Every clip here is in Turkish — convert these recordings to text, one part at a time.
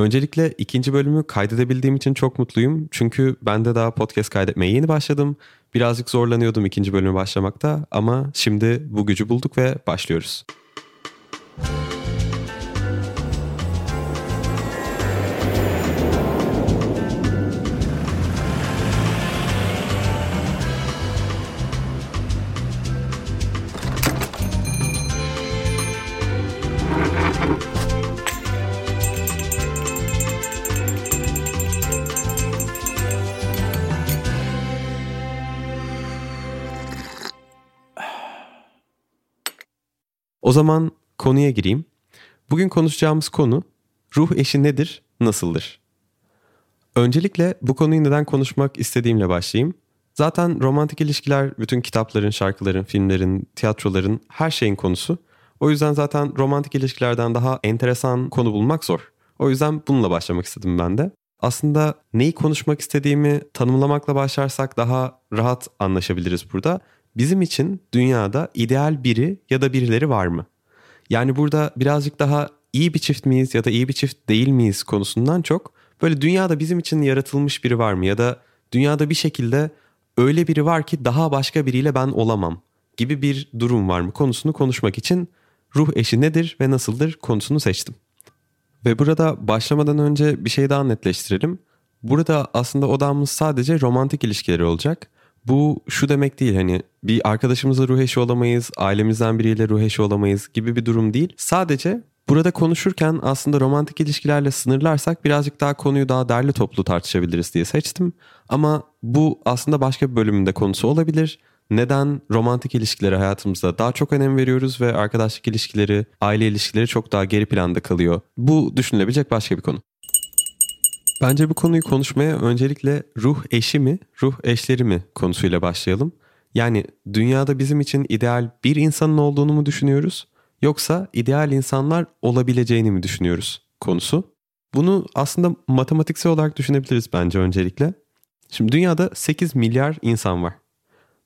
Öncelikle ikinci bölümü kaydedebildiğim için çok mutluyum. Çünkü ben de daha podcast kaydetmeye yeni başladım. Birazcık zorlanıyordum ikinci bölümü başlamakta ama şimdi bu gücü bulduk ve başlıyoruz. O zaman konuya gireyim. Bugün konuşacağımız konu ruh eşi nedir, nasıldır? Öncelikle bu konuyu neden konuşmak istediğimle başlayayım. Zaten romantik ilişkiler bütün kitapların, şarkıların, filmlerin, tiyatroların her şeyin konusu. O yüzden zaten romantik ilişkilerden daha enteresan konu bulmak zor. O yüzden bununla başlamak istedim ben de. Aslında neyi konuşmak istediğimi tanımlamakla başlarsak daha rahat anlaşabiliriz burada bizim için dünyada ideal biri ya da birileri var mı? Yani burada birazcık daha iyi bir çift miyiz ya da iyi bir çift değil miyiz konusundan çok böyle dünyada bizim için yaratılmış biri var mı ya da dünyada bir şekilde öyle biri var ki daha başka biriyle ben olamam gibi bir durum var mı konusunu konuşmak için ruh eşi nedir ve nasıldır konusunu seçtim. Ve burada başlamadan önce bir şey daha netleştirelim. Burada aslında odamız sadece romantik ilişkileri olacak. Bu şu demek değil hani bir arkadaşımızla ruh eşi olamayız, ailemizden biriyle ruh eşi olamayız gibi bir durum değil. Sadece burada konuşurken aslında romantik ilişkilerle sınırlarsak birazcık daha konuyu daha derli toplu tartışabiliriz diye seçtim. Ama bu aslında başka bir bölümünde konusu olabilir. Neden romantik ilişkileri hayatımızda daha çok önem veriyoruz ve arkadaşlık ilişkileri, aile ilişkileri çok daha geri planda kalıyor? Bu düşünülebilecek başka bir konu. Bence bu konuyu konuşmaya öncelikle ruh eşi mi, ruh eşleri mi konusuyla başlayalım. Yani dünyada bizim için ideal bir insanın olduğunu mu düşünüyoruz yoksa ideal insanlar olabileceğini mi düşünüyoruz konusu. Bunu aslında matematiksel olarak düşünebiliriz bence öncelikle. Şimdi dünyada 8 milyar insan var.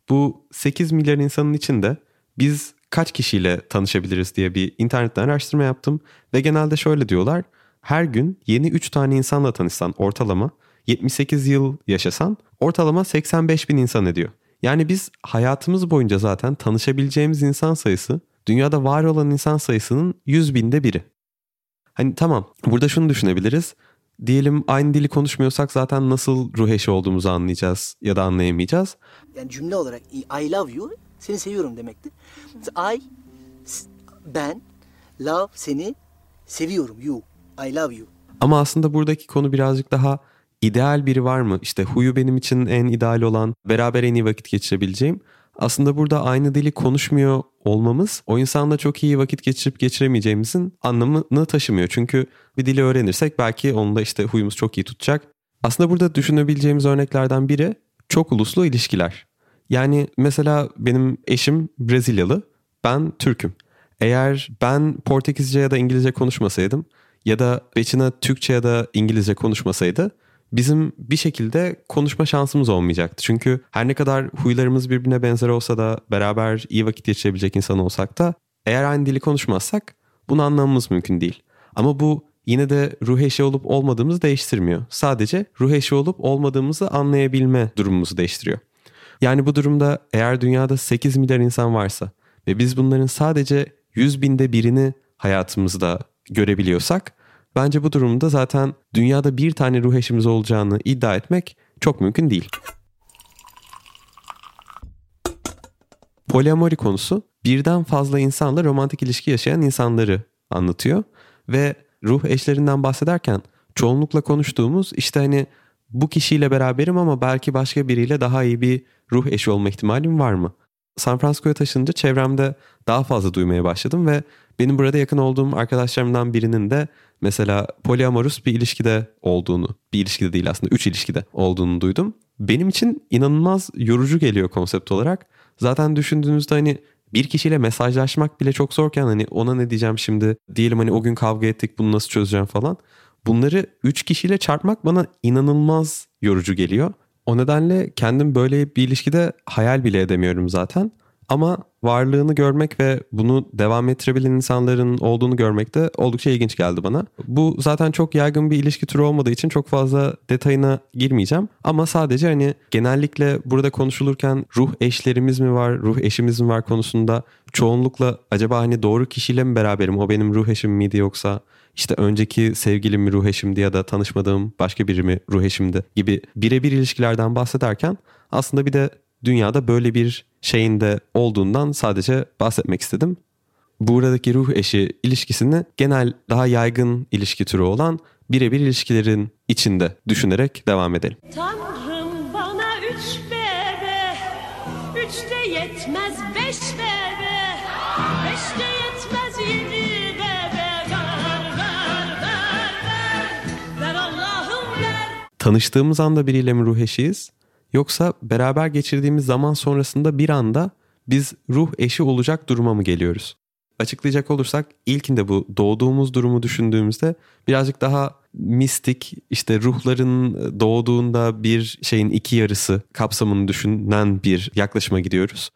Bu 8 milyar insanın içinde biz kaç kişiyle tanışabiliriz diye bir internetten araştırma yaptım ve genelde şöyle diyorlar her gün yeni 3 tane insanla tanışsan ortalama 78 yıl yaşasan ortalama 85 bin insan ediyor. Yani biz hayatımız boyunca zaten tanışabileceğimiz insan sayısı dünyada var olan insan sayısının 100 binde biri. Hani tamam burada şunu düşünebiliriz. Diyelim aynı dili konuşmuyorsak zaten nasıl ruh eşi olduğumuzu anlayacağız ya da anlayamayacağız. Yani cümle olarak I love you seni seviyorum demektir. I ben love seni seviyorum you. I love you. Ama aslında buradaki konu birazcık daha ideal biri var mı? İşte huyu benim için en ideal olan, beraber en iyi vakit geçirebileceğim. Aslında burada aynı dili konuşmuyor olmamız o insanla çok iyi vakit geçirip geçiremeyeceğimizin anlamını taşımıyor. Çünkü bir dili öğrenirsek belki onunla işte huyumuz çok iyi tutacak. Aslında burada düşünebileceğimiz örneklerden biri çok uluslu ilişkiler. Yani mesela benim eşim Brezilyalı, ben Türk'üm. Eğer ben Portekizce ya da İngilizce konuşmasaydım ya da Beçina Türkçe ya da İngilizce konuşmasaydı bizim bir şekilde konuşma şansımız olmayacaktı. Çünkü her ne kadar huylarımız birbirine benzer olsa da beraber iyi vakit geçirebilecek insan olsak da eğer aynı dili konuşmazsak bunu anlamamız mümkün değil. Ama bu yine de ruh eşi olup olmadığımızı değiştirmiyor. Sadece ruh eşi olup olmadığımızı anlayabilme durumumuzu değiştiriyor. Yani bu durumda eğer dünyada 8 milyar insan varsa ve biz bunların sadece 100 binde birini hayatımızda görebiliyorsak bence bu durumda zaten dünyada bir tane ruh eşimiz olacağını iddia etmek çok mümkün değil. Poliamori konusu birden fazla insanla romantik ilişki yaşayan insanları anlatıyor ve ruh eşlerinden bahsederken çoğunlukla konuştuğumuz işte hani bu kişiyle beraberim ama belki başka biriyle daha iyi bir ruh eşi olma ihtimalim var mı? San Francisco'ya taşınınca çevremde daha fazla duymaya başladım ve benim burada yakın olduğum arkadaşlarımdan birinin de mesela polyamorus bir ilişkide olduğunu, bir ilişkide değil aslında üç ilişkide olduğunu duydum. Benim için inanılmaz yorucu geliyor konsept olarak. Zaten düşündüğünüzde hani bir kişiyle mesajlaşmak bile çok zorken hani ona ne diyeceğim şimdi diyelim hani o gün kavga ettik bunu nasıl çözeceğim falan. Bunları 3 kişiyle çarpmak bana inanılmaz yorucu geliyor. O nedenle kendim böyle bir ilişkide hayal bile edemiyorum zaten. Ama varlığını görmek ve bunu devam ettirebilen insanların olduğunu görmek de oldukça ilginç geldi bana. Bu zaten çok yaygın bir ilişki türü olmadığı için çok fazla detayına girmeyeceğim. Ama sadece hani genellikle burada konuşulurken ruh eşlerimiz mi var, ruh eşimiz mi var konusunda çoğunlukla acaba hani doğru kişiyle mi beraberim, o benim ruh eşim miydi yoksa işte önceki sevgilim ruh eşimdi ya da tanışmadığım başka biri mi ruh eşimdi gibi birebir ilişkilerden bahsederken aslında bir de dünyada böyle bir şeyin de olduğundan sadece bahsetmek istedim. Buradaki ruh eşi ilişkisini genel daha yaygın ilişki türü olan birebir ilişkilerin içinde düşünerek devam edelim. Tanrım bana üç bebe, üç de yetmez beş bebe, Tanıştığımız anda biriyle mi ruh eşiyiz? Yoksa beraber geçirdiğimiz zaman sonrasında bir anda biz ruh eşi olacak duruma mı geliyoruz? Açıklayacak olursak ilkinde bu doğduğumuz durumu düşündüğümüzde birazcık daha mistik işte ruhların doğduğunda bir şeyin iki yarısı kapsamını düşünen bir yaklaşıma gidiyoruz.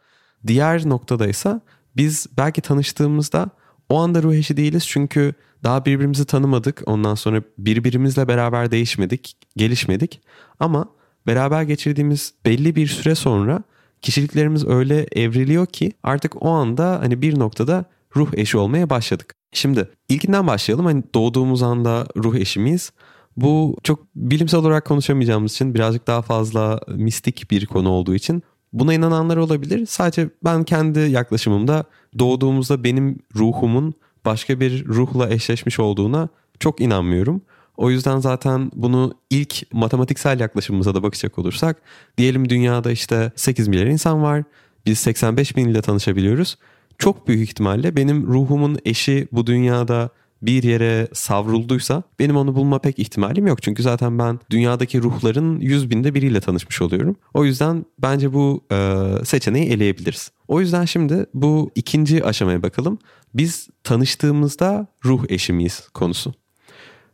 Diğer noktada ise biz belki tanıştığımızda o anda ruh eşi değiliz çünkü daha birbirimizi tanımadık. Ondan sonra birbirimizle beraber değişmedik, gelişmedik. Ama beraber geçirdiğimiz belli bir süre sonra kişiliklerimiz öyle evriliyor ki artık o anda hani bir noktada ruh eşi olmaya başladık. Şimdi ilkinden başlayalım. Hani doğduğumuz anda ruh eşi miyiz? Bu çok bilimsel olarak konuşamayacağımız için birazcık daha fazla mistik bir konu olduğu için buna inananlar olabilir. Sadece ben kendi yaklaşımımda doğduğumuzda benim ruhumun başka bir ruhla eşleşmiş olduğuna çok inanmıyorum. O yüzden zaten bunu ilk matematiksel yaklaşımımıza da bakacak olursak diyelim dünyada işte 8 milyar insan var. Biz 85 bin ile tanışabiliyoruz. Çok büyük ihtimalle benim ruhumun eşi bu dünyada bir yere savrulduysa benim onu bulma pek ihtimalim yok. Çünkü zaten ben dünyadaki ruhların 100 binde biriyle tanışmış oluyorum. O yüzden bence bu e, seçeneği eleyebiliriz. O yüzden şimdi bu ikinci aşamaya bakalım. Biz tanıştığımızda ruh eşi miyiz konusu.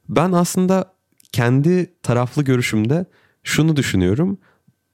Ben aslında kendi taraflı görüşümde şunu düşünüyorum.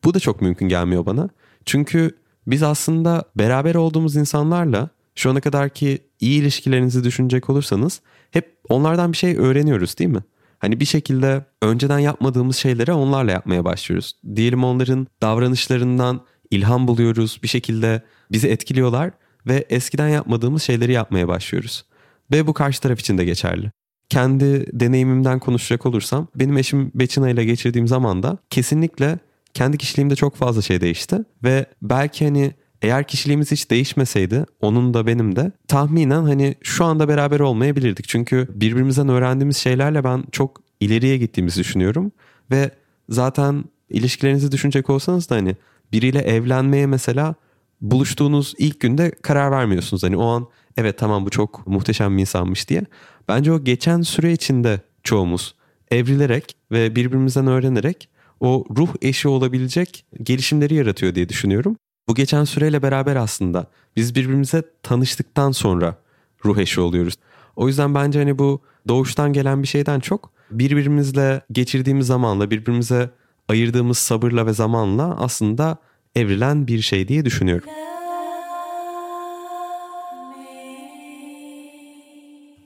Bu da çok mümkün gelmiyor bana. Çünkü biz aslında beraber olduğumuz insanlarla şu ana kadar ki iyi ilişkilerinizi düşünecek olursanız hep onlardan bir şey öğreniyoruz değil mi? Hani bir şekilde önceden yapmadığımız şeyleri onlarla yapmaya başlıyoruz. Diyelim onların davranışlarından ilham buluyoruz. Bir şekilde bizi etkiliyorlar ve eskiden yapmadığımız şeyleri yapmaya başlıyoruz. Ve bu karşı taraf için de geçerli kendi deneyimimden konuşacak olursam benim eşim Beçina ile geçirdiğim zaman da kesinlikle kendi kişiliğimde çok fazla şey değişti ve belki hani eğer kişiliğimiz hiç değişmeseydi onun da benim de tahminen hani şu anda beraber olmayabilirdik. Çünkü birbirimizden öğrendiğimiz şeylerle ben çok ileriye gittiğimizi düşünüyorum ve zaten ilişkilerinizi düşünecek olsanız da hani biriyle evlenmeye mesela buluştuğunuz ilk günde karar vermiyorsunuz. Hani o an evet tamam bu çok muhteşem bir insanmış diye. Bence o geçen süre içinde çoğumuz evrilerek ve birbirimizden öğrenerek o ruh eşi olabilecek gelişimleri yaratıyor diye düşünüyorum. Bu geçen süreyle beraber aslında biz birbirimize tanıştıktan sonra ruh eşi oluyoruz. O yüzden bence hani bu doğuştan gelen bir şeyden çok birbirimizle geçirdiğimiz zamanla birbirimize ayırdığımız sabırla ve zamanla aslında evrilen bir şey diye düşünüyorum.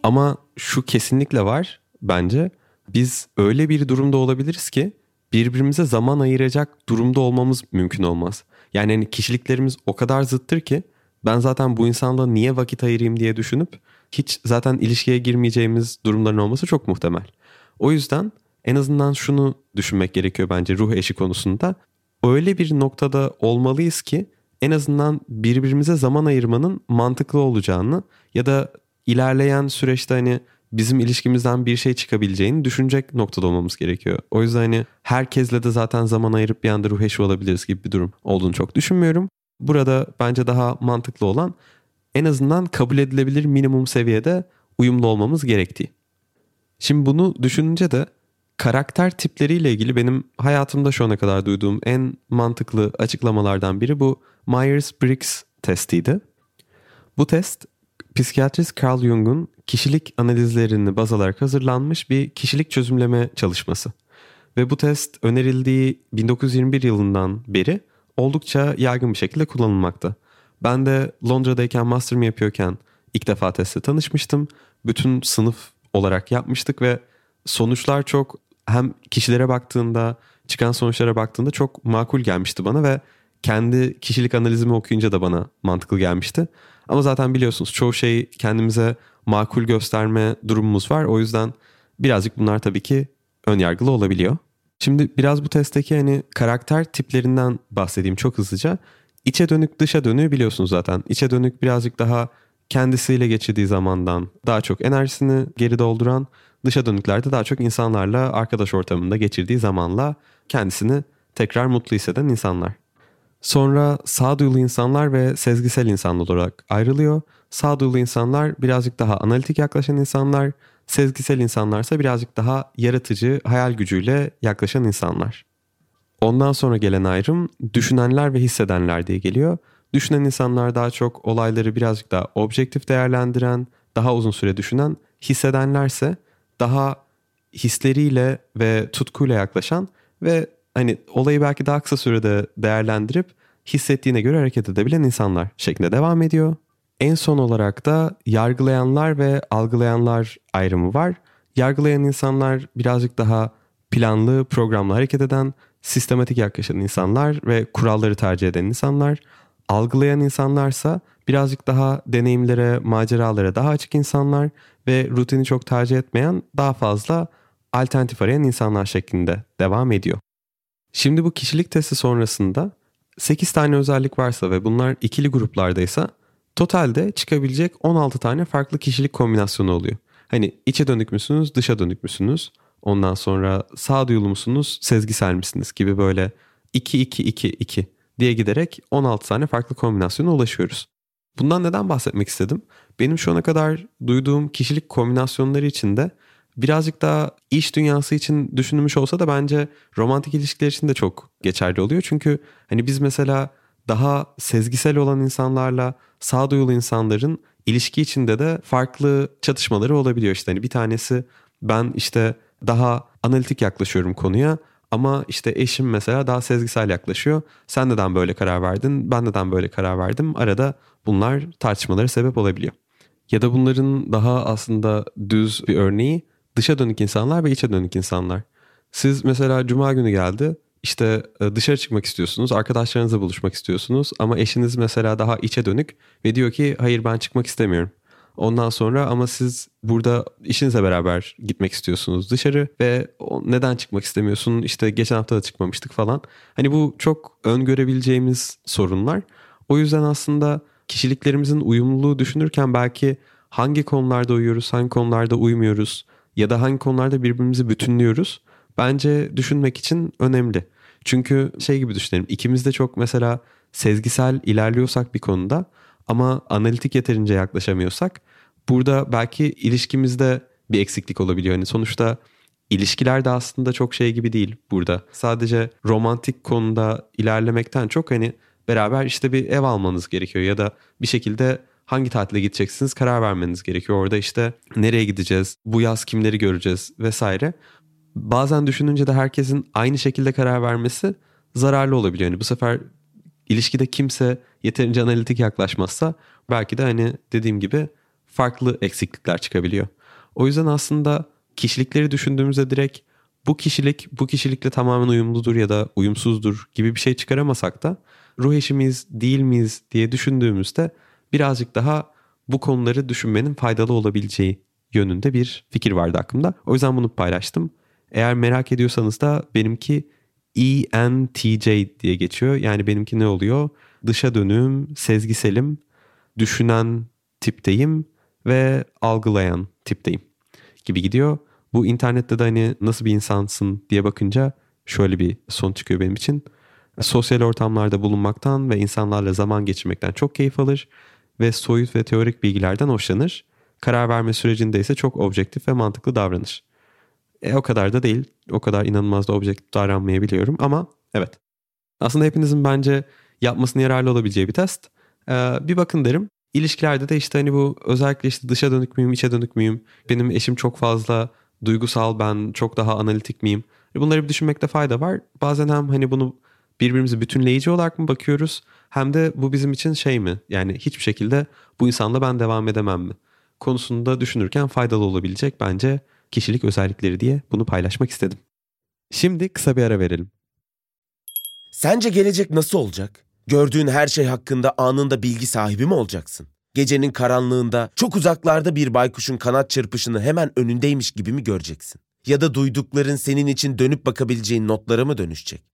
Ama şu kesinlikle var bence. Biz öyle bir durumda olabiliriz ki birbirimize zaman ayıracak durumda olmamız mümkün olmaz. Yani hani kişiliklerimiz o kadar zıttır ki ben zaten bu insanla niye vakit ayırayım diye düşünüp hiç zaten ilişkiye girmeyeceğimiz durumların olması çok muhtemel. O yüzden en azından şunu düşünmek gerekiyor bence ruh eşi konusunda. Öyle bir noktada olmalıyız ki en azından birbirimize zaman ayırmanın mantıklı olacağını ya da ilerleyen süreçte hani bizim ilişkimizden bir şey çıkabileceğini düşünecek noktada olmamız gerekiyor. O yüzden hani herkesle de zaten zaman ayırıp bir anda ruh eşi olabiliriz gibi bir durum olduğunu çok düşünmüyorum. Burada bence daha mantıklı olan en azından kabul edilebilir minimum seviyede uyumlu olmamız gerektiği. Şimdi bunu düşününce de karakter tipleriyle ilgili benim hayatımda şu ana kadar duyduğum en mantıklı açıklamalardan biri bu Myers-Briggs testiydi. Bu test psikiyatrist Carl Jung'un kişilik analizlerini baz alarak hazırlanmış bir kişilik çözümleme çalışması. Ve bu test önerildiği 1921 yılından beri oldukça yaygın bir şekilde kullanılmakta. Ben de Londra'dayken master'ımı yapıyorken ilk defa testle tanışmıştım. Bütün sınıf olarak yapmıştık ve sonuçlar çok hem kişilere baktığında çıkan sonuçlara baktığında çok makul gelmişti bana ve kendi kişilik analizimi okuyunca da bana mantıklı gelmişti. Ama zaten biliyorsunuz çoğu şeyi kendimize makul gösterme durumumuz var. O yüzden birazcık bunlar tabii ki ön yargılı olabiliyor. Şimdi biraz bu testteki hani karakter tiplerinden bahsedeyim çok hızlıca. İçe dönük dışa dönüğü biliyorsunuz zaten. İçe dönük birazcık daha kendisiyle geçirdiği zamandan daha çok enerjisini geri dolduran, dışa dönüklerde daha çok insanlarla arkadaş ortamında geçirdiği zamanla kendisini tekrar mutlu hisseden insanlar. Sonra sağduyulu insanlar ve sezgisel insanlar olarak ayrılıyor. Sağduyulu insanlar birazcık daha analitik yaklaşan insanlar, sezgisel insanlarsa birazcık daha yaratıcı, hayal gücüyle yaklaşan insanlar. Ondan sonra gelen ayrım düşünenler ve hissedenler diye geliyor. Düşünen insanlar daha çok olayları birazcık daha objektif değerlendiren, daha uzun süre düşünen, hissedenlerse daha hisleriyle ve tutkuyla yaklaşan ve hani olayı belki daha kısa sürede değerlendirip hissettiğine göre hareket edebilen insanlar şeklinde devam ediyor. En son olarak da yargılayanlar ve algılayanlar ayrımı var. Yargılayan insanlar birazcık daha planlı, programlı hareket eden, sistematik yaklaşan insanlar ve kuralları tercih eden insanlar. Algılayan insanlarsa birazcık daha deneyimlere, maceralara daha açık insanlar ve rutini çok tercih etmeyen daha fazla alternatif arayan insanlar şeklinde devam ediyor. Şimdi bu kişilik testi sonrasında 8 tane özellik varsa ve bunlar ikili gruplardaysa totalde çıkabilecek 16 tane farklı kişilik kombinasyonu oluyor. Hani içe dönük müsünüz, dışa dönük müsünüz? Ondan sonra sağduyulu musunuz, sezgisel misiniz gibi böyle 2-2-2-2 diye giderek 16 tane farklı kombinasyona ulaşıyoruz. Bundan neden bahsetmek istedim? Benim şu ana kadar duyduğum kişilik kombinasyonları içinde birazcık daha iş dünyası için düşünülmüş olsa da bence romantik ilişkiler için de çok geçerli oluyor. Çünkü hani biz mesela daha sezgisel olan insanlarla sağduyulu insanların ilişki içinde de farklı çatışmaları olabiliyor. İşte hani bir tanesi ben işte daha analitik yaklaşıyorum konuya ama işte eşim mesela daha sezgisel yaklaşıyor. Sen neden böyle karar verdin? Ben neden böyle karar verdim? Arada bunlar tartışmalara sebep olabiliyor. Ya da bunların daha aslında düz bir örneği dışa dönük insanlar ve içe dönük insanlar. Siz mesela cuma günü geldi işte e, dışarı çıkmak istiyorsunuz, arkadaşlarınızla buluşmak istiyorsunuz ama eşiniz mesela daha içe dönük ve diyor ki hayır ben çıkmak istemiyorum. Ondan sonra ama siz burada işinizle beraber gitmek istiyorsunuz dışarı ve neden çıkmak istemiyorsun? İşte geçen hafta da çıkmamıştık falan. Hani bu çok öngörebileceğimiz sorunlar. O yüzden aslında kişiliklerimizin uyumluluğu düşünürken belki hangi konularda uyuyoruz, hangi konularda uymuyoruz ya da hangi konularda birbirimizi bütünlüyoruz bence düşünmek için önemli. Çünkü şey gibi düşünelim ikimiz de çok mesela sezgisel ilerliyorsak bir konuda ama analitik yeterince yaklaşamıyorsak burada belki ilişkimizde bir eksiklik olabiliyor. Yani sonuçta ilişkiler de aslında çok şey gibi değil burada. Sadece romantik konuda ilerlemekten çok hani beraber işte bir ev almanız gerekiyor ya da bir şekilde hangi tatile gideceksiniz karar vermeniz gerekiyor. Orada işte nereye gideceğiz, bu yaz kimleri göreceğiz vesaire. Bazen düşününce de herkesin aynı şekilde karar vermesi zararlı olabiliyor. Yani bu sefer ilişkide kimse yeterince analitik yaklaşmazsa belki de hani dediğim gibi farklı eksiklikler çıkabiliyor. O yüzden aslında kişilikleri düşündüğümüzde direkt bu kişilik bu kişilikle tamamen uyumludur ya da uyumsuzdur gibi bir şey çıkaramasak da ruh eşimiz değil miyiz diye düşündüğümüzde birazcık daha bu konuları düşünmenin faydalı olabileceği yönünde bir fikir vardı aklımda. O yüzden bunu paylaştım. Eğer merak ediyorsanız da benimki ENTJ diye geçiyor. Yani benimki ne oluyor? Dışa dönüm, sezgiselim, düşünen tipteyim ve algılayan tipteyim gibi gidiyor. Bu internette de hani nasıl bir insansın diye bakınca şöyle bir son çıkıyor benim için. Sosyal ortamlarda bulunmaktan ve insanlarla zaman geçirmekten çok keyif alır ve soyut ve teorik bilgilerden hoşlanır. Karar verme sürecinde ise çok objektif ve mantıklı davranır. E, o kadar da değil. O kadar inanılmaz da objektif davranmayabiliyorum ama evet. Aslında hepinizin bence yapmasını yararlı olabileceği bir test. Ee, bir bakın derim. İlişkilerde de işte hani bu özellikle işte dışa dönük müyüm, içe dönük müyüm? Benim eşim çok fazla duygusal, ben çok daha analitik miyim? E, bunları bir düşünmekte fayda var. Bazen hem hani bunu birbirimizi bütünleyici olarak mı bakıyoruz? Hem de bu bizim için şey mi? Yani hiçbir şekilde bu insanla ben devam edemem mi? Konusunda düşünürken faydalı olabilecek bence kişilik özellikleri diye bunu paylaşmak istedim. Şimdi kısa bir ara verelim. Sence gelecek nasıl olacak? Gördüğün her şey hakkında anında bilgi sahibi mi olacaksın? Gecenin karanlığında çok uzaklarda bir baykuşun kanat çırpışını hemen önündeymiş gibi mi göreceksin? Ya da duydukların senin için dönüp bakabileceğin notlara mı dönüşecek?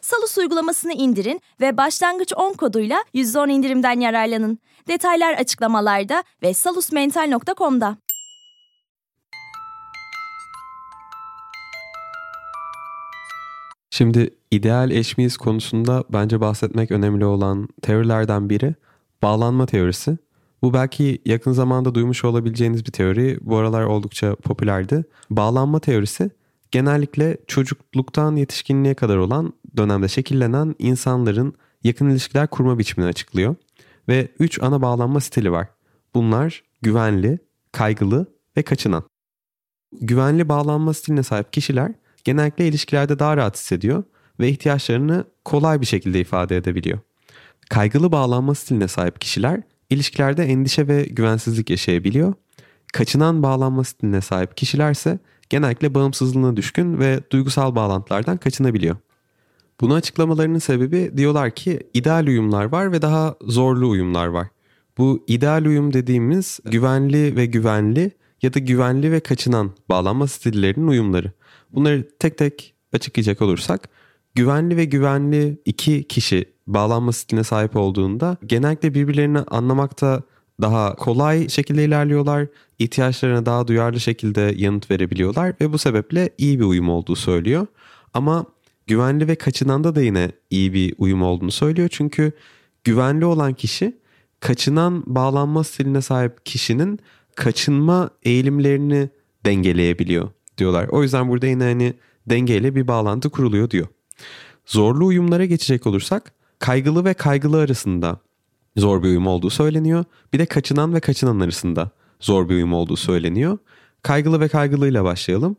Salus uygulamasını indirin ve başlangıç 10 koduyla %10 indirimden yararlanın. Detaylar açıklamalarda ve salusmental.com'da. Şimdi ideal eş miyiz konusunda bence bahsetmek önemli olan teorilerden biri bağlanma teorisi. Bu belki yakın zamanda duymuş olabileceğiniz bir teori. Bu aralar oldukça popülerdi. Bağlanma teorisi genellikle çocukluktan yetişkinliğe kadar olan dönemde şekillenen insanların yakın ilişkiler kurma biçimini açıklıyor. Ve 3 ana bağlanma stili var. Bunlar güvenli, kaygılı ve kaçınan. Güvenli bağlanma stiline sahip kişiler genellikle ilişkilerde daha rahat hissediyor ve ihtiyaçlarını kolay bir şekilde ifade edebiliyor. Kaygılı bağlanma stiline sahip kişiler ilişkilerde endişe ve güvensizlik yaşayabiliyor. Kaçınan bağlanma stiline sahip kişiler ise genellikle bağımsızlığına düşkün ve duygusal bağlantılardan kaçınabiliyor. Bunu açıklamalarının sebebi diyorlar ki ideal uyumlar var ve daha zorlu uyumlar var. Bu ideal uyum dediğimiz güvenli ve güvenli ya da güvenli ve kaçınan bağlanma stillerinin uyumları. Bunları tek tek açıklayacak olursak güvenli ve güvenli iki kişi bağlanma stiline sahip olduğunda genellikle birbirlerini anlamakta daha kolay şekilde ilerliyorlar. ihtiyaçlarına daha duyarlı şekilde yanıt verebiliyorlar ve bu sebeple iyi bir uyum olduğu söylüyor. Ama güvenli ve kaçınanda da yine iyi bir uyum olduğunu söylüyor. Çünkü güvenli olan kişi kaçınan bağlanma stiline sahip kişinin kaçınma eğilimlerini dengeleyebiliyor diyorlar. O yüzden burada yine hani dengeyle bir bağlantı kuruluyor diyor. Zorlu uyumlara geçecek olursak kaygılı ve kaygılı arasında zor bir uyum olduğu söyleniyor. Bir de kaçınan ve kaçınan arasında zor bir uyum olduğu söyleniyor. Kaygılı ve kaygılıyla başlayalım.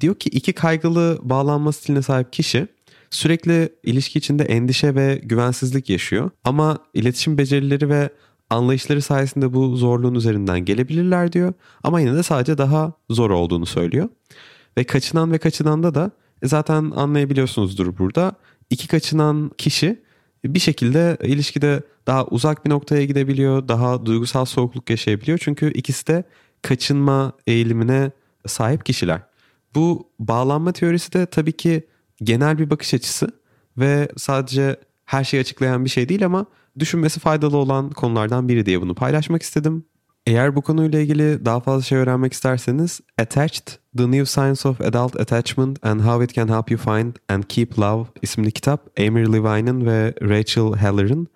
Diyor ki iki kaygılı bağlanma stiline sahip kişi sürekli ilişki içinde endişe ve güvensizlik yaşıyor. Ama iletişim becerileri ve anlayışları sayesinde bu zorluğun üzerinden gelebilirler diyor. Ama yine de sadece daha zor olduğunu söylüyor. Ve kaçınan ve kaçınanda da e, zaten anlayabiliyorsunuzdur burada. İki kaçınan kişi bir şekilde ilişkide daha uzak bir noktaya gidebiliyor, daha duygusal soğukluk yaşayabiliyor. Çünkü ikisi de kaçınma eğilimine sahip kişiler. Bu bağlanma teorisi de tabii ki genel bir bakış açısı ve sadece her şeyi açıklayan bir şey değil ama düşünmesi faydalı olan konulardan biri diye bunu paylaşmak istedim. Eğer bu konuyla ilgili daha fazla şey öğrenmek isterseniz Attached, The New Science of Adult Attachment and How It Can Help You Find and Keep Love isimli kitap Amir Levine'ın ve Rachel Heller'ın.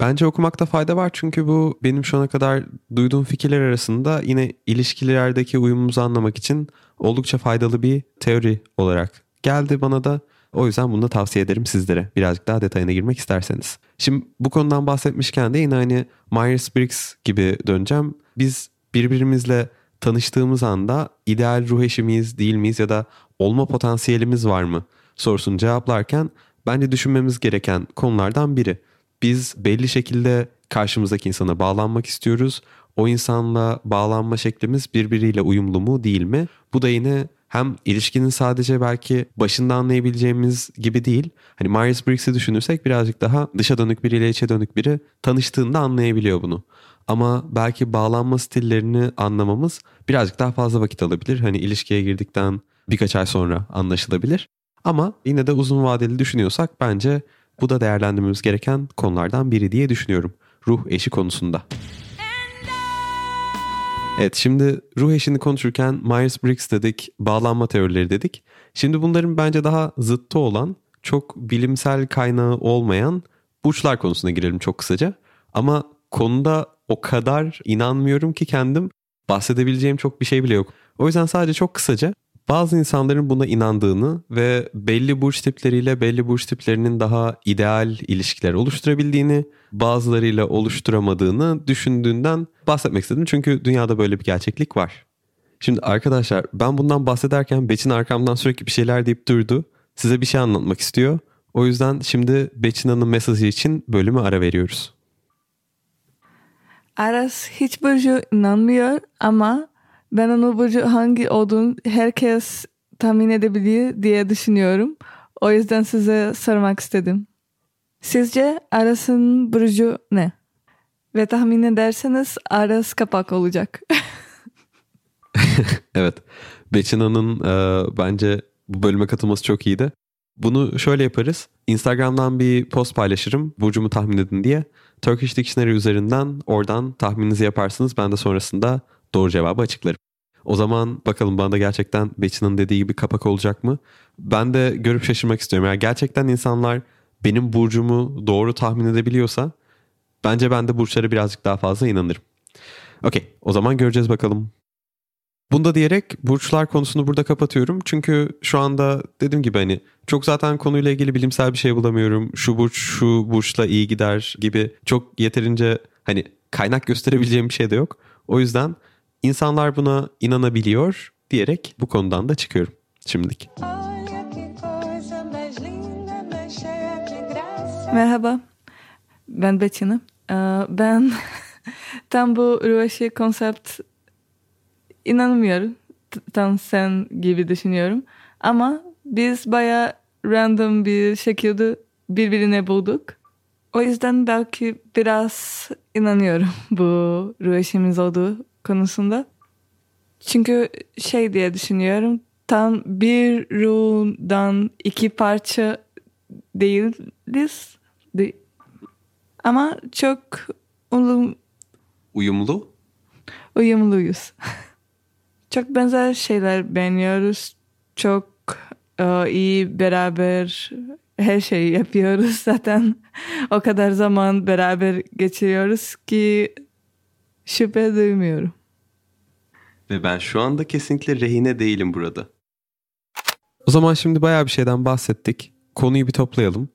Bence okumakta fayda var çünkü bu benim şu ana kadar duyduğum fikirler arasında yine ilişkilerdeki uyumumuzu anlamak için oldukça faydalı bir teori olarak geldi bana da. O yüzden bunu da tavsiye ederim sizlere birazcık daha detayına girmek isterseniz. Şimdi bu konudan bahsetmişken de yine hani Myers-Briggs gibi döneceğim. Biz birbirimizle tanıştığımız anda ideal ruh eşi miyiz değil miyiz ya da olma potansiyelimiz var mı sorusunu cevaplarken bence düşünmemiz gereken konulardan biri. Biz belli şekilde karşımızdaki insana bağlanmak istiyoruz. O insanla bağlanma şeklimiz birbiriyle uyumlu mu değil mi? Bu da yine hem ilişkinin sadece belki başında anlayabileceğimiz gibi değil. Hani Myers-Briggs'i düşünürsek birazcık daha dışa dönük biriyle içe dönük biri tanıştığında anlayabiliyor bunu. Ama belki bağlanma stillerini anlamamız birazcık daha fazla vakit alabilir. Hani ilişkiye girdikten birkaç ay sonra anlaşılabilir. Ama yine de uzun vadeli düşünüyorsak bence bu da değerlendirmemiz gereken konulardan biri diye düşünüyorum. Ruh eşi konusunda. Evet şimdi ruh eşini konuşurken Myers-Briggs dedik, bağlanma teorileri dedik. Şimdi bunların bence daha zıttı olan, çok bilimsel kaynağı olmayan burçlar konusuna girelim çok kısaca. Ama konuda o kadar inanmıyorum ki kendim bahsedebileceğim çok bir şey bile yok. O yüzden sadece çok kısaca bazı insanların buna inandığını ve belli burç tipleriyle belli burç tiplerinin daha ideal ilişkiler oluşturabildiğini, bazılarıyla oluşturamadığını düşündüğünden bahsetmek istedim. Çünkü dünyada böyle bir gerçeklik var. Şimdi arkadaşlar ben bundan bahsederken Beçin arkamdan sürekli bir şeyler deyip durdu. Size bir şey anlatmak istiyor. O yüzden şimdi Beçina'nın mesajı için bölümü ara veriyoruz. Aras hiç burcu inanmıyor ama ben onun burcu hangi olduğunu herkes tahmin edebilir diye düşünüyorum. O yüzden size sormak istedim. Sizce Aras'ın burcu ne? Ve tahmin ederseniz Aras kapak olacak. evet. Beçina'nın e, bence bu bölüme katılması çok iyiydi. Bunu şöyle yaparız. Instagram'dan bir post paylaşırım. Burcumu tahmin edin diye. Turkish Dictionary üzerinden oradan tahmininizi yaparsınız. Ben de sonrasında doğru cevabı açıklarım. O zaman bakalım bana da gerçekten Beçin'in dediği gibi kapak olacak mı? Ben de görüp şaşırmak istiyorum. Eğer gerçekten insanlar benim burcumu doğru tahmin edebiliyorsa bence ben de burçlara birazcık daha fazla inanırım. Okey o zaman göreceğiz bakalım. Bunda diyerek burçlar konusunu burada kapatıyorum. Çünkü şu anda dediğim gibi hani çok zaten konuyla ilgili bilimsel bir şey bulamıyorum. Şu burç şu burçla iyi gider gibi çok yeterince hani kaynak gösterebileceğim bir şey de yok. O yüzden insanlar buna inanabiliyor diyerek bu konudan da çıkıyorum şimdilik. Merhaba, ben Bettina. Ee, Ben tam bu Ruashi konsept inanmıyorum. Tam sen gibi düşünüyorum. Ama biz baya random bir şekilde birbirine bulduk. O yüzden belki biraz inanıyorum bu Ruashi'miz olduğu konusunda. Çünkü şey diye düşünüyorum. Tam bir ruhdan iki parça değiliz. De- ama çok uyum, Uyumlu? uyumluyuz. çok benzer şeyler beğeniyoruz. Çok e, iyi beraber her şeyi yapıyoruz zaten. o kadar zaman beraber geçiriyoruz ki şüphe duymuyorum. Ve ben şu anda kesinlikle rehine değilim burada. O zaman şimdi bayağı bir şeyden bahsettik. Konuyu bir toplayalım.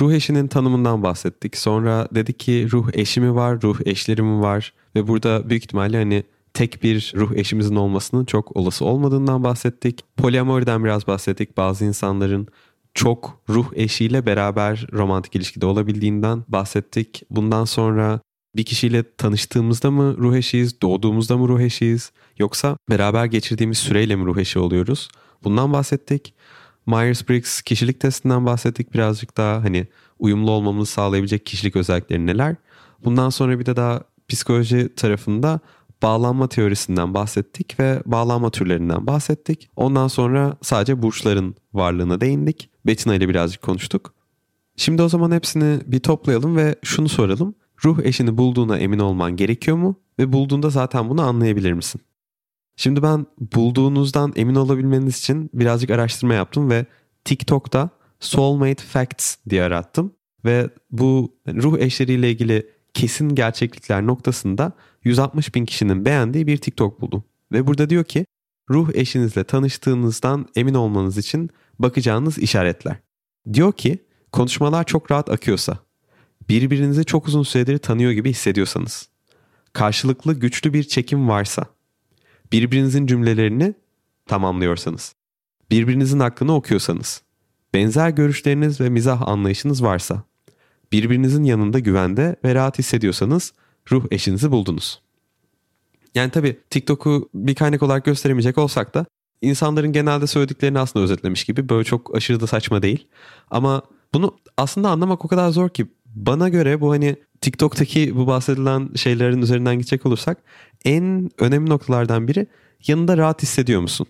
Ruh eşinin tanımından bahsettik. Sonra dedik ki ruh eşi mi var, ruh eşleri mi var? Ve burada büyük ihtimalle hani tek bir ruh eşimizin olmasının çok olası olmadığından bahsettik. Poliamoriden biraz bahsettik. Bazı insanların çok ruh eşiyle beraber romantik ilişkide olabildiğinden bahsettik. Bundan sonra bir kişiyle tanıştığımızda mı ruh eşiyiz, doğduğumuzda mı ruh eşiyiz yoksa beraber geçirdiğimiz süreyle mi ruh eşi oluyoruz? Bundan bahsettik. Myers-Briggs kişilik testinden bahsettik birazcık daha hani uyumlu olmamızı sağlayabilecek kişilik özellikleri neler. Bundan sonra bir de daha psikoloji tarafında bağlanma teorisinden bahsettik ve bağlanma türlerinden bahsettik. Ondan sonra sadece burçların varlığına değindik. Bettina ile birazcık konuştuk. Şimdi o zaman hepsini bir toplayalım ve şunu soralım. Ruh eşini bulduğuna emin olman gerekiyor mu? Ve bulduğunda zaten bunu anlayabilir misin? Şimdi ben bulduğunuzdan emin olabilmeniz için birazcık araştırma yaptım ve TikTok'ta Soulmate Facts diye arattım. Ve bu ruh eşleriyle ilgili kesin gerçeklikler noktasında 160 bin kişinin beğendiği bir TikTok buldum. Ve burada diyor ki ruh eşinizle tanıştığınızdan emin olmanız için bakacağınız işaretler. Diyor ki konuşmalar çok rahat akıyorsa, birbirinizi çok uzun süredir tanıyor gibi hissediyorsanız, karşılıklı güçlü bir çekim varsa, birbirinizin cümlelerini tamamlıyorsanız, birbirinizin hakkını okuyorsanız, benzer görüşleriniz ve mizah anlayışınız varsa, birbirinizin yanında güvende ve rahat hissediyorsanız ruh eşinizi buldunuz. Yani tabii TikTok'u bir kaynak olarak gösteremeyecek olsak da insanların genelde söylediklerini aslında özetlemiş gibi böyle çok aşırı da saçma değil. Ama bunu aslında anlamak o kadar zor ki bana göre bu hani TikTok'taki bu bahsedilen şeylerin üzerinden gidecek olursak en önemli noktalardan biri yanında rahat hissediyor musun?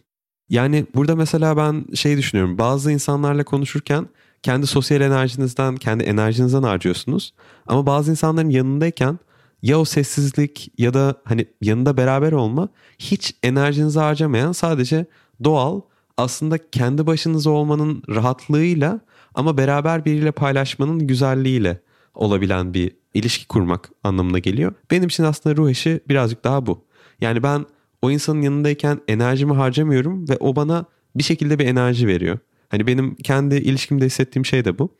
Yani burada mesela ben şey düşünüyorum. Bazı insanlarla konuşurken kendi sosyal enerjinizden, kendi enerjinizden harcıyorsunuz. Ama bazı insanların yanındayken ya o sessizlik ya da hani yanında beraber olma hiç enerjinizi harcamayan sadece doğal aslında kendi başınıza olmanın rahatlığıyla ama beraber biriyle paylaşmanın güzelliğiyle olabilen bir ilişki kurmak anlamına geliyor. Benim için aslında ruh eşi birazcık daha bu. Yani ben o insanın yanındayken enerjimi harcamıyorum ve o bana bir şekilde bir enerji veriyor. Hani benim kendi ilişkimde hissettiğim şey de bu.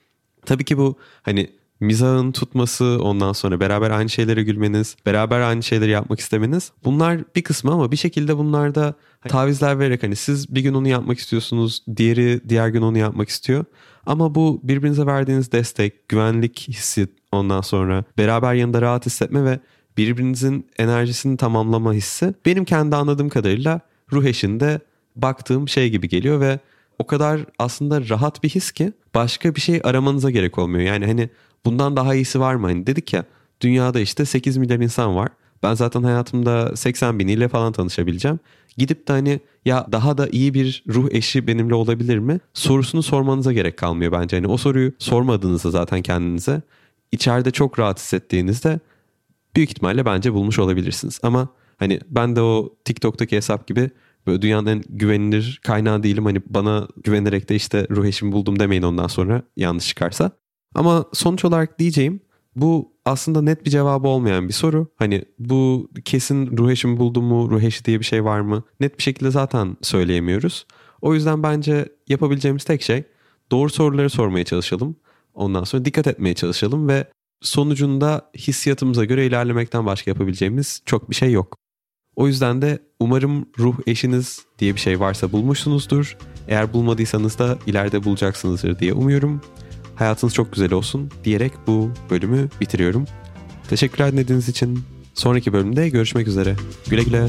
Tabii ki bu hani mizahın tutması ondan sonra beraber aynı şeylere gülmeniz, beraber aynı şeyleri yapmak istemeniz bunlar bir kısmı ama bir şekilde bunlarda tavizler vererek hani siz bir gün onu yapmak istiyorsunuz, diğeri diğer gün onu yapmak istiyor. Ama bu birbirinize verdiğiniz destek, güvenlik hissi ondan sonra beraber yanında rahat hissetme ve birbirinizin enerjisini tamamlama hissi benim kendi anladığım kadarıyla ruh eşinde baktığım şey gibi geliyor ve o kadar aslında rahat bir his ki başka bir şey aramanıza gerek olmuyor. Yani hani bundan daha iyisi var mı? Hani dedik ya dünyada işte 8 milyar insan var. Ben zaten hayatımda 80 biniyle falan tanışabileceğim. Gidip de hani ya daha da iyi bir ruh eşi benimle olabilir mi? Sorusunu sormanıza gerek kalmıyor bence. Hani o soruyu sormadığınızda zaten kendinize içeride çok rahat hissettiğinizde büyük ihtimalle bence bulmuş olabilirsiniz. Ama hani ben de o TikTok'taki hesap gibi böyle dünyanın en güvenilir kaynağı değilim. Hani bana güvenerek de işte ruh eşimi buldum demeyin ondan sonra yanlış çıkarsa. Ama sonuç olarak diyeceğim bu aslında net bir cevabı olmayan bir soru. Hani bu kesin ruh eşimi buldum mu, ruh eşi diye bir şey var mı? Net bir şekilde zaten söyleyemiyoruz. O yüzden bence yapabileceğimiz tek şey doğru soruları sormaya çalışalım. Ondan sonra dikkat etmeye çalışalım ve sonucunda hissiyatımıza göre ilerlemekten başka yapabileceğimiz çok bir şey yok. O yüzden de umarım ruh eşiniz diye bir şey varsa bulmuşsunuzdur. Eğer bulmadıysanız da ileride bulacaksınızdır diye umuyorum. Hayatınız çok güzel olsun diyerek bu bölümü bitiriyorum. Teşekkürler dinlediğiniz için. Sonraki bölümde görüşmek üzere. Güle güle.